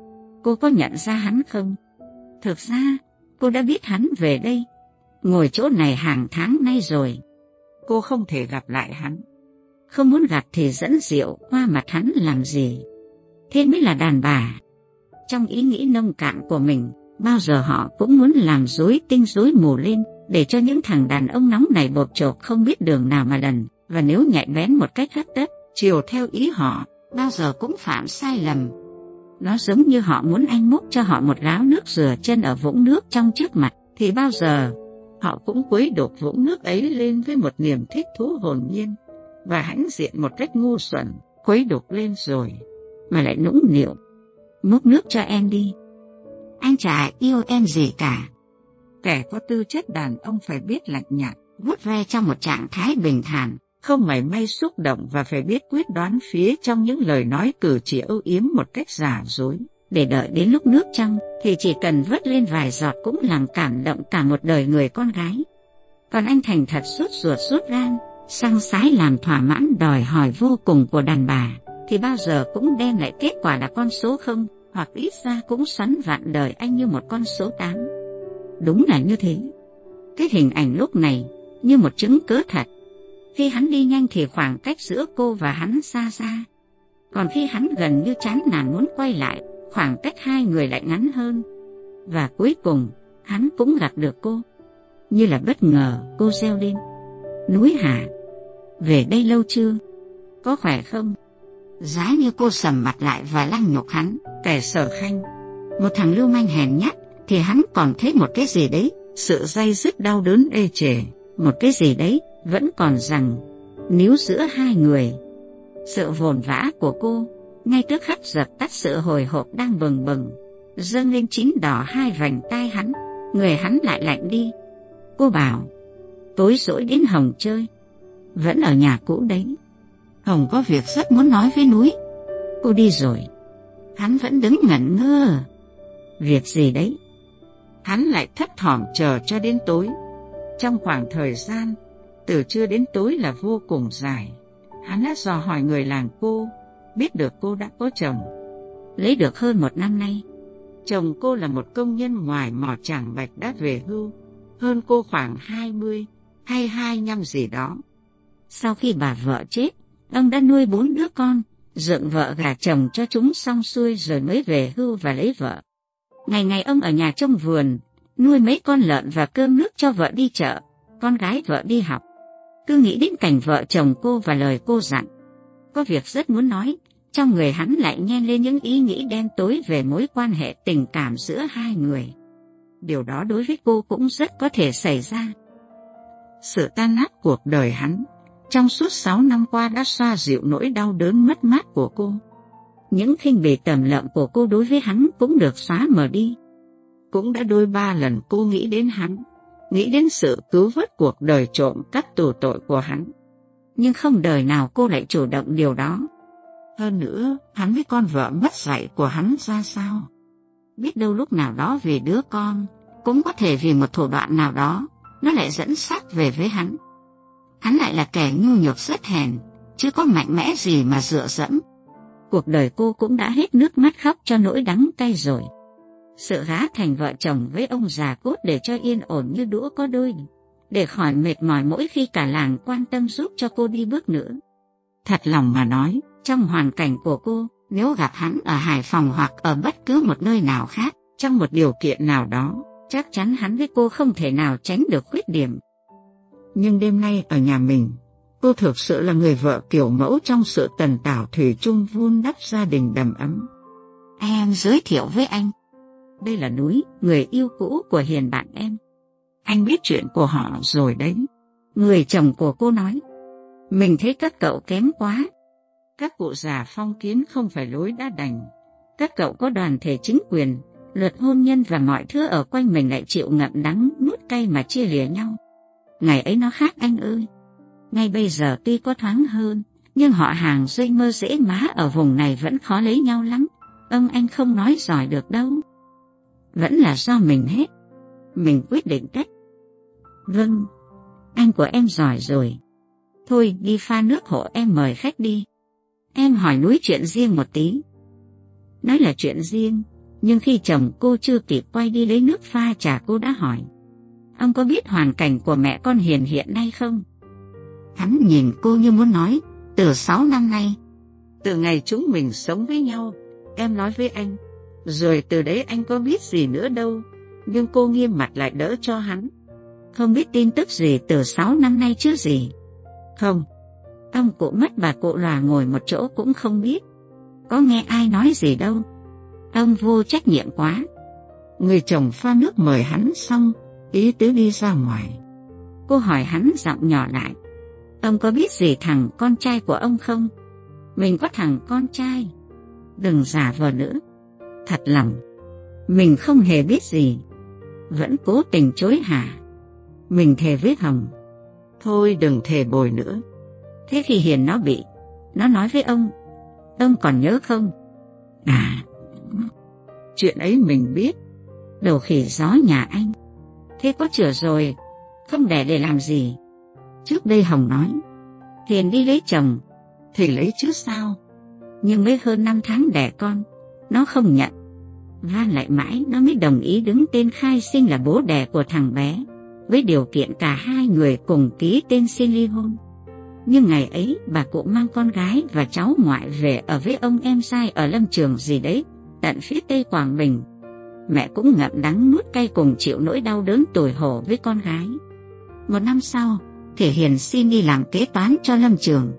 Cô có nhận ra hắn không? Thực ra, cô đã biết hắn về đây. Ngồi chỗ này hàng tháng nay rồi. Cô không thể gặp lại hắn. Không muốn gặp thì dẫn rượu qua mặt hắn làm gì. Thế mới là đàn bà. Trong ý nghĩ nông cạn của mình, bao giờ họ cũng muốn làm dối tinh dối mù lên để cho những thằng đàn ông nóng này bột chộp không biết đường nào mà lần và nếu nhạy bén một cách rất tất chiều theo ý họ, bao giờ cũng phạm sai lầm. Nó giống như họ muốn anh múc cho họ một gáo nước rửa chân ở vũng nước trong trước mặt, thì bao giờ, họ cũng quấy đột vũng nước ấy lên với một niềm thích thú hồn nhiên, và hãnh diện một cách ngu xuẩn, quấy đục lên rồi, mà lại nũng nịu. Múc nước cho em đi. Anh chả yêu em gì cả. Kẻ có tư chất đàn ông phải biết lạnh nhạt vút ve trong một trạng thái bình thản không mảy may xúc động và phải biết quyết đoán phía trong những lời nói cử chỉ âu yếm một cách giả dối. Để đợi đến lúc nước trong thì chỉ cần vớt lên vài giọt cũng làm cảm động cả một đời người con gái. Còn anh thành thật suốt ruột suốt gan, sang sái làm thỏa mãn đòi hỏi vô cùng của đàn bà, thì bao giờ cũng đem lại kết quả là con số không, hoặc ít ra cũng xoắn vạn đời anh như một con số tám. Đúng là như thế. Cái hình ảnh lúc này như một chứng cớ thật khi hắn đi nhanh thì khoảng cách giữa cô và hắn xa xa. Còn khi hắn gần như chán nản muốn quay lại, khoảng cách hai người lại ngắn hơn. Và cuối cùng, hắn cũng gặp được cô. Như là bất ngờ, cô reo lên. Núi Hà, về đây lâu chưa? Có khỏe không? Giá như cô sầm mặt lại và lăng nhục hắn, kẻ sở khanh. Một thằng lưu manh hèn nhát, thì hắn còn thấy một cái gì đấy, sự dây dứt đau đớn ê chề, một cái gì đấy vẫn còn rằng níu giữa hai người. Sự vồn vã của cô ngay trước khắc dập tắt sự hồi hộp đang bừng bừng, dâng lên chín đỏ hai vành tai hắn, người hắn lại lạnh đi. Cô bảo, tối rỗi đến Hồng chơi, vẫn ở nhà cũ đấy. Hồng có việc rất muốn nói với núi. Cô đi rồi, hắn vẫn đứng ngẩn ngơ. Việc gì đấy? Hắn lại thất thỏm chờ cho đến tối. Trong khoảng thời gian từ trưa đến tối là vô cùng dài. Hắn đã dò hỏi người làng cô, biết được cô đã có chồng. Lấy được hơn một năm nay. Chồng cô là một công nhân ngoài mỏ tràng bạch đã về hưu, hơn cô khoảng hai mươi hay hai năm gì đó. Sau khi bà vợ chết, ông đã nuôi bốn đứa con, dựng vợ gả chồng cho chúng xong xuôi rồi mới về hưu và lấy vợ. Ngày ngày ông ở nhà trong vườn, nuôi mấy con lợn và cơm nước cho vợ đi chợ, con gái vợ đi học cứ nghĩ đến cảnh vợ chồng cô và lời cô dặn. Có việc rất muốn nói, trong người hắn lại nhen lên những ý nghĩ đen tối về mối quan hệ tình cảm giữa hai người. Điều đó đối với cô cũng rất có thể xảy ra. Sự tan nát cuộc đời hắn trong suốt sáu năm qua đã xoa dịu nỗi đau đớn mất mát của cô. Những khinh bỉ tầm lợm của cô đối với hắn cũng được xóa mờ đi. Cũng đã đôi ba lần cô nghĩ đến hắn nghĩ đến sự cứu vớt cuộc đời trộm cắp tù tội của hắn. nhưng không đời nào cô lại chủ động điều đó. Hơn nữa, hắn với con vợ mất dạy của hắn ra sao? Biết đâu lúc nào đó vì đứa con, cũng có thể vì một thủ đoạn nào đó, nó lại dẫn sát về với hắn. Hắn lại là kẻ nhu nhược rất hèn, chứ có mạnh mẽ gì mà dựa dẫm. Cuộc đời cô cũng đã hết nước mắt khóc cho nỗi đắng cay rồi. Sự gá thành vợ chồng với ông già cốt để cho yên ổn như đũa có đôi, để khỏi mệt mỏi mỗi khi cả làng quan tâm giúp cho cô đi bước nữa. Thật lòng mà nói, trong hoàn cảnh của cô, nếu gặp hắn ở Hải Phòng hoặc ở bất cứ một nơi nào khác, trong một điều kiện nào đó, chắc chắn hắn với cô không thể nào tránh được khuyết điểm. Nhưng đêm nay ở nhà mình, cô thực sự là người vợ kiểu mẫu trong sự tần tảo thủy chung vun đắp gia đình đầm ấm. Em giới thiệu với anh. Đây là núi, người yêu cũ của hiền bạn em. Anh biết chuyện của họ rồi đấy. Người chồng của cô nói. Mình thấy các cậu kém quá. Các cụ già phong kiến không phải lối đã đành. Các cậu có đoàn thể chính quyền, luật hôn nhân và mọi thứ ở quanh mình lại chịu ngậm đắng, nuốt cay mà chia lìa nhau. Ngày ấy nó khác anh ơi. Ngay bây giờ tuy có thoáng hơn, nhưng họ hàng dây mơ dễ má ở vùng này vẫn khó lấy nhau lắm. Ông anh không nói giỏi được đâu. Vẫn là do mình hết. Mình quyết định cách. Vâng, anh của em giỏi rồi. Thôi đi pha nước hộ em mời khách đi. Em hỏi núi chuyện riêng một tí. Nói là chuyện riêng, nhưng khi chồng cô chưa kịp quay đi lấy nước pha trà cô đã hỏi. Ông có biết hoàn cảnh của mẹ con Hiền hiện nay không? Hắn nhìn cô như muốn nói, từ sáu năm nay. Từ ngày chúng mình sống với nhau, em nói với anh, rồi từ đấy anh có biết gì nữa đâu, nhưng cô nghiêm mặt lại đỡ cho hắn. Không biết tin tức gì từ sáu năm nay chứ gì. Không. Ông cụ mất bà cụ lòa ngồi một chỗ cũng không biết. Có nghe ai nói gì đâu. Ông vô trách nhiệm quá. Người chồng pha nước mời hắn xong, ý tứ đi ra ngoài. Cô hỏi hắn giọng nhỏ lại. Ông có biết gì thằng con trai của ông không? Mình có thằng con trai. Đừng giả vờ nữa. Thật lòng. Mình không hề biết gì. Vẫn cố tình chối hả. Mình thề với Hồng. Thôi đừng thề bồi nữa. Thế khi Hiền nó bị, nó nói với ông, ông còn nhớ không? À, chuyện ấy mình biết. Đầu khỉ gió nhà anh. Thế có chữa rồi, không để để làm gì. Trước đây Hồng nói, Hiền đi lấy chồng. Thì lấy chứ sao? Nhưng mới hơn năm tháng đẻ con, nó không nhận. Va lại mãi nó mới đồng ý đứng tên khai sinh là bố đẻ của thằng bé, với điều kiện cả hai người cùng ký tên xin ly hôn. Nhưng ngày ấy bà cụ mang con gái và cháu ngoại về ở với ông em sai ở lâm trường gì đấy, tận phía tây Quảng Bình. Mẹ cũng ngậm đắng nuốt cay cùng chịu nỗi đau đớn tủi hổ với con gái. Một năm sau, Thể Hiền xin đi làm kế toán cho lâm trường.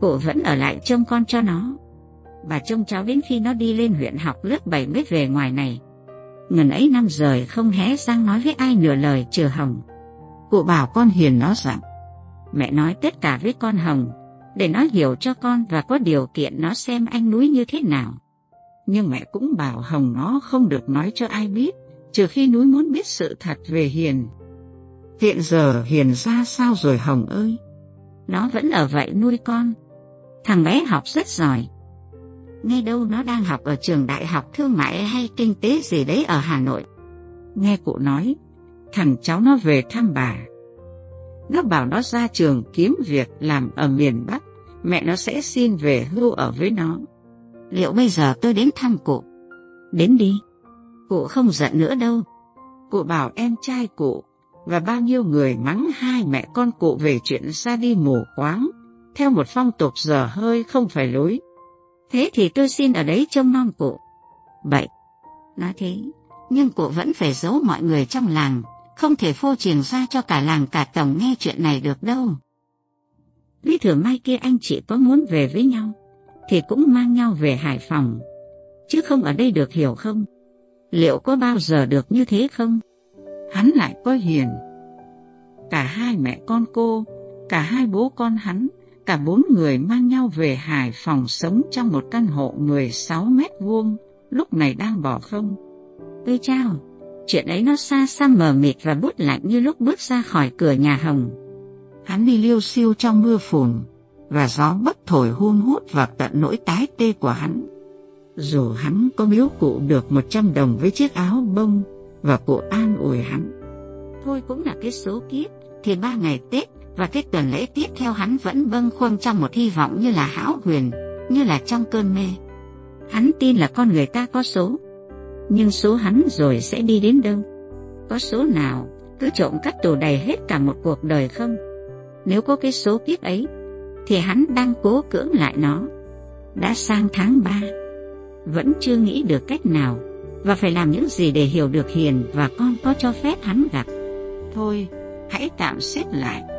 Cụ vẫn ở lại trông con cho nó và trông cháu đến khi nó đi lên huyện học lớp 7 mới về ngoài này. Ngần ấy năm rời không hé răng nói với ai nửa lời trừ Hồng. Cụ bảo con Hiền nó rằng, mẹ nói tất cả với con Hồng, để nó hiểu cho con và có điều kiện nó xem anh núi như thế nào. Nhưng mẹ cũng bảo Hồng nó không được nói cho ai biết, trừ khi núi muốn biết sự thật về Hiền. Hiện giờ Hiền ra sao rồi Hồng ơi? Nó vẫn ở vậy nuôi con. Thằng bé học rất giỏi. Ngay đâu nó đang học ở trường đại học thương mại hay kinh tế gì đấy ở Hà Nội. Nghe cụ nói, thằng cháu nó về thăm bà. Nó bảo nó ra trường kiếm việc làm ở miền Bắc, mẹ nó sẽ xin về hưu ở với nó. Liệu bây giờ tôi đến thăm cụ? Đến đi. Cụ không giận nữa đâu. Cụ bảo em trai cụ và bao nhiêu người mắng hai mẹ con cụ về chuyện ra đi mù quáng, theo một phong tục giờ hơi không phải lối. Thế thì tôi xin ở đấy trông non cụ. Vậy, nói thế, nhưng cụ vẫn phải giấu mọi người trong làng, không thể phô truyền ra cho cả làng cả tổng nghe chuyện này được đâu. Lý thừa mai kia anh chị có muốn về với nhau, thì cũng mang nhau về Hải Phòng, chứ không ở đây được hiểu không? Liệu có bao giờ được như thế không? Hắn lại có hiền. Cả hai mẹ con cô, cả hai bố con hắn, cả bốn người mang nhau về Hải Phòng sống trong một căn hộ 16 mét vuông, lúc này đang bỏ không. Ơi chao, chuyện ấy nó xa xăm mờ mịt và bút lạnh như lúc bước ra khỏi cửa nhà Hồng. Hắn đi liêu siêu trong mưa phùn, và gió bất thổi hun hút vào tận nỗi tái tê của hắn. Dù hắn có biếu cụ được 100 đồng với chiếc áo bông, và cụ an ủi hắn. Thôi cũng là cái số kiếp, thì ba ngày Tết và cái tuần lễ tiếp theo hắn vẫn bâng khuâng trong một hy vọng như là hão huyền, như là trong cơn mê. Hắn tin là con người ta có số, nhưng số hắn rồi sẽ đi đến đâu? Có số nào cứ trộm cắt tù đầy hết cả một cuộc đời không? Nếu có cái số kiếp ấy, thì hắn đang cố cưỡng lại nó. Đã sang tháng 3, vẫn chưa nghĩ được cách nào và phải làm những gì để hiểu được Hiền và con có cho phép hắn gặp. Thôi, hãy tạm xếp lại.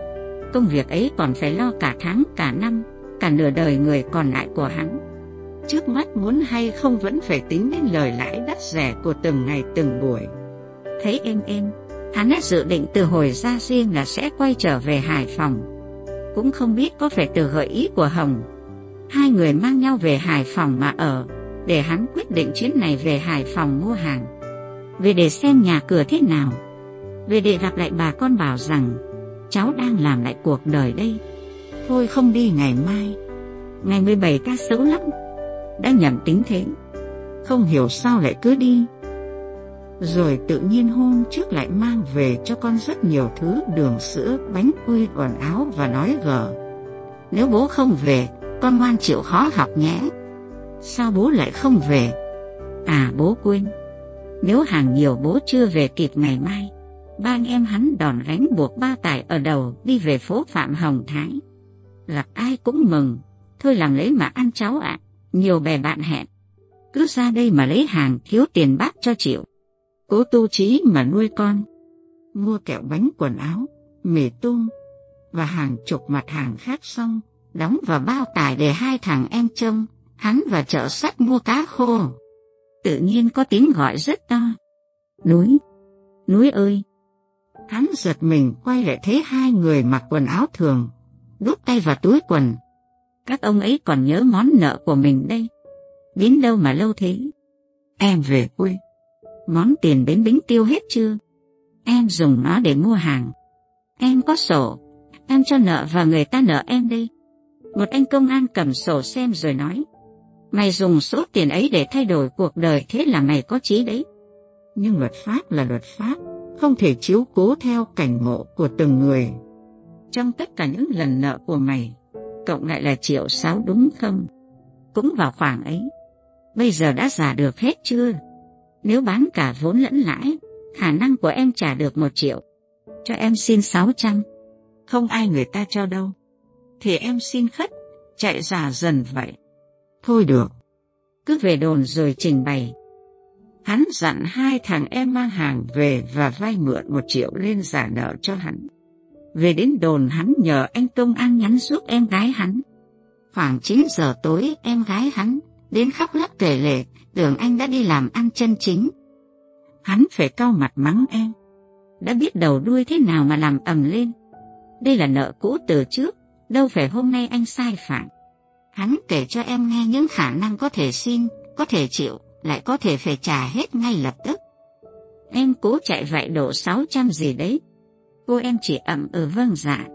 Công việc ấy còn phải lo cả tháng, cả năm, cả nửa đời người còn lại của hắn. Trước mắt muốn hay không vẫn phải tính đến lời lãi đắt rẻ của từng ngày từng buổi. Thấy em em, hắn đã dự định từ hồi ra riêng là sẽ quay trở về Hải Phòng. Cũng không biết có phải từ gợi ý của Hồng. Hai người mang nhau về Hải Phòng mà ở, để hắn quyết định chuyến này về Hải Phòng mua hàng. Về để xem nhà cửa thế nào. Về để gặp lại bà con bảo rằng cháu đang làm lại cuộc đời đây. Thôi không đi ngày mai. Ngày 17 ca xấu lắm. Đã nhầm tính thế. Không hiểu sao lại cứ đi. Rồi tự nhiên hôm trước lại mang về cho con rất nhiều thứ đường sữa, bánh quy, quần áo và nói gờ. Nếu bố không về, con ngoan chịu khó học nhé. Sao bố lại không về? À bố quên. Nếu hàng nhiều bố chưa về kịp ngày mai, ba anh em hắn đòn gánh buộc ba tải ở đầu đi về phố Phạm Hồng Thái. Gặp ai cũng mừng, thôi làm lấy mà ăn cháu ạ, nhiều bè bạn hẹn. Cứ ra đây mà lấy hàng thiếu tiền bác cho chịu. Cố tu trí mà nuôi con. Mua kẹo bánh quần áo, mì tôm và hàng chục mặt hàng khác xong, đóng vào bao tải để hai thằng em trông hắn vào chợ sách mua cá khô. Tự nhiên có tiếng gọi rất to. Núi, núi ơi! Hắn giật mình quay lại thấy hai người mặc quần áo thường, đút tay vào túi quần. Các ông ấy còn nhớ món nợ của mình đây. Đến đâu mà lâu thế? Em về quê. Món tiền bến bính tiêu hết chưa? Em dùng nó để mua hàng. Em có sổ, em cho nợ và người ta nợ em đây. Một anh công an cầm sổ xem rồi nói. Mày dùng số tiền ấy để thay đổi cuộc đời thế là mày có trí đấy. Nhưng luật pháp là luật pháp, không thể chiếu cố theo cảnh ngộ của từng người. Trong tất cả những lần nợ của mày, cộng lại là triệu sáu đúng không? Cũng vào khoảng ấy. Bây giờ đã giả được hết chưa? Nếu bán cả vốn lẫn lãi, khả năng của em trả được một triệu. Cho em xin sáu trăm. Không ai người ta cho đâu. Thì em xin khất, chạy giả dần vậy. Thôi được, cứ về đồn rồi trình bày. Hắn dặn hai thằng em mang hàng về và vay mượn một triệu lên giả nợ cho hắn. Về đến đồn hắn nhờ anh công an nhắn giúp em gái hắn. Khoảng 9 giờ tối em gái hắn đến khóc lóc kể lệ, tưởng anh đã đi làm ăn chân chính. Hắn phải cau mặt mắng em. Đã biết đầu đuôi thế nào mà làm ầm lên. Đây là nợ cũ từ trước, đâu phải hôm nay anh sai phạm. Hắn kể cho em nghe những khả năng có thể xin, có thể chịu, lại có thể phải trả hết ngay lập tức. Em cố chạy vậy độ 600 gì đấy. Cô em chỉ ậm ừ vâng dạ,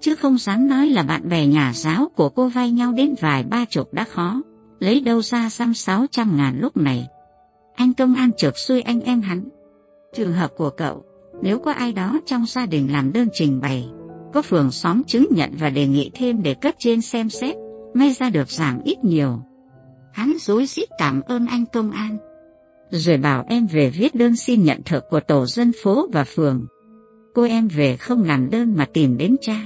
chứ không dám nói là bạn bè nhà giáo của cô vay nhau đến vài ba chục đã khó, lấy đâu ra xăm 600 ngàn lúc này. Anh công an trượt xuôi anh em hắn. Trường hợp của cậu, nếu có ai đó trong gia đình làm đơn trình bày, có phường xóm chứng nhận và đề nghị thêm để cấp trên xem xét, may ra được giảm ít nhiều. Hắn dối rít cảm ơn anh công an, rồi bảo em về viết đơn xin nhận thợ của tổ dân phố và phường. Cô em về không làm đơn mà tìm đến cha.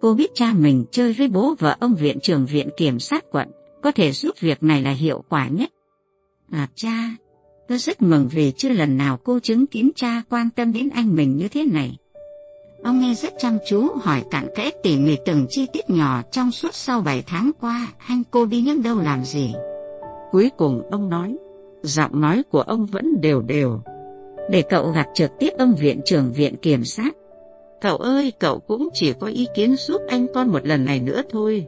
Cô biết cha mình chơi với bố và ông viện trưởng viện kiểm sát quận, có thể giúp việc này là hiệu quả nhất. À cha, tôi rất mừng vì chưa lần nào cô chứng kiến cha quan tâm đến anh mình như thế này. Ông nghe rất chăm chú hỏi cặn kẽ tỉ mỉ từng chi tiết nhỏ trong suốt sau 7 tháng qua anh cô đi những đâu làm gì. Cuối cùng ông nói, giọng nói của ông vẫn đều đều. Để cậu gặp trực tiếp ông viện trưởng viện kiểm sát. Cậu ơi, cậu cũng chỉ có ý kiến giúp anh con một lần này nữa thôi.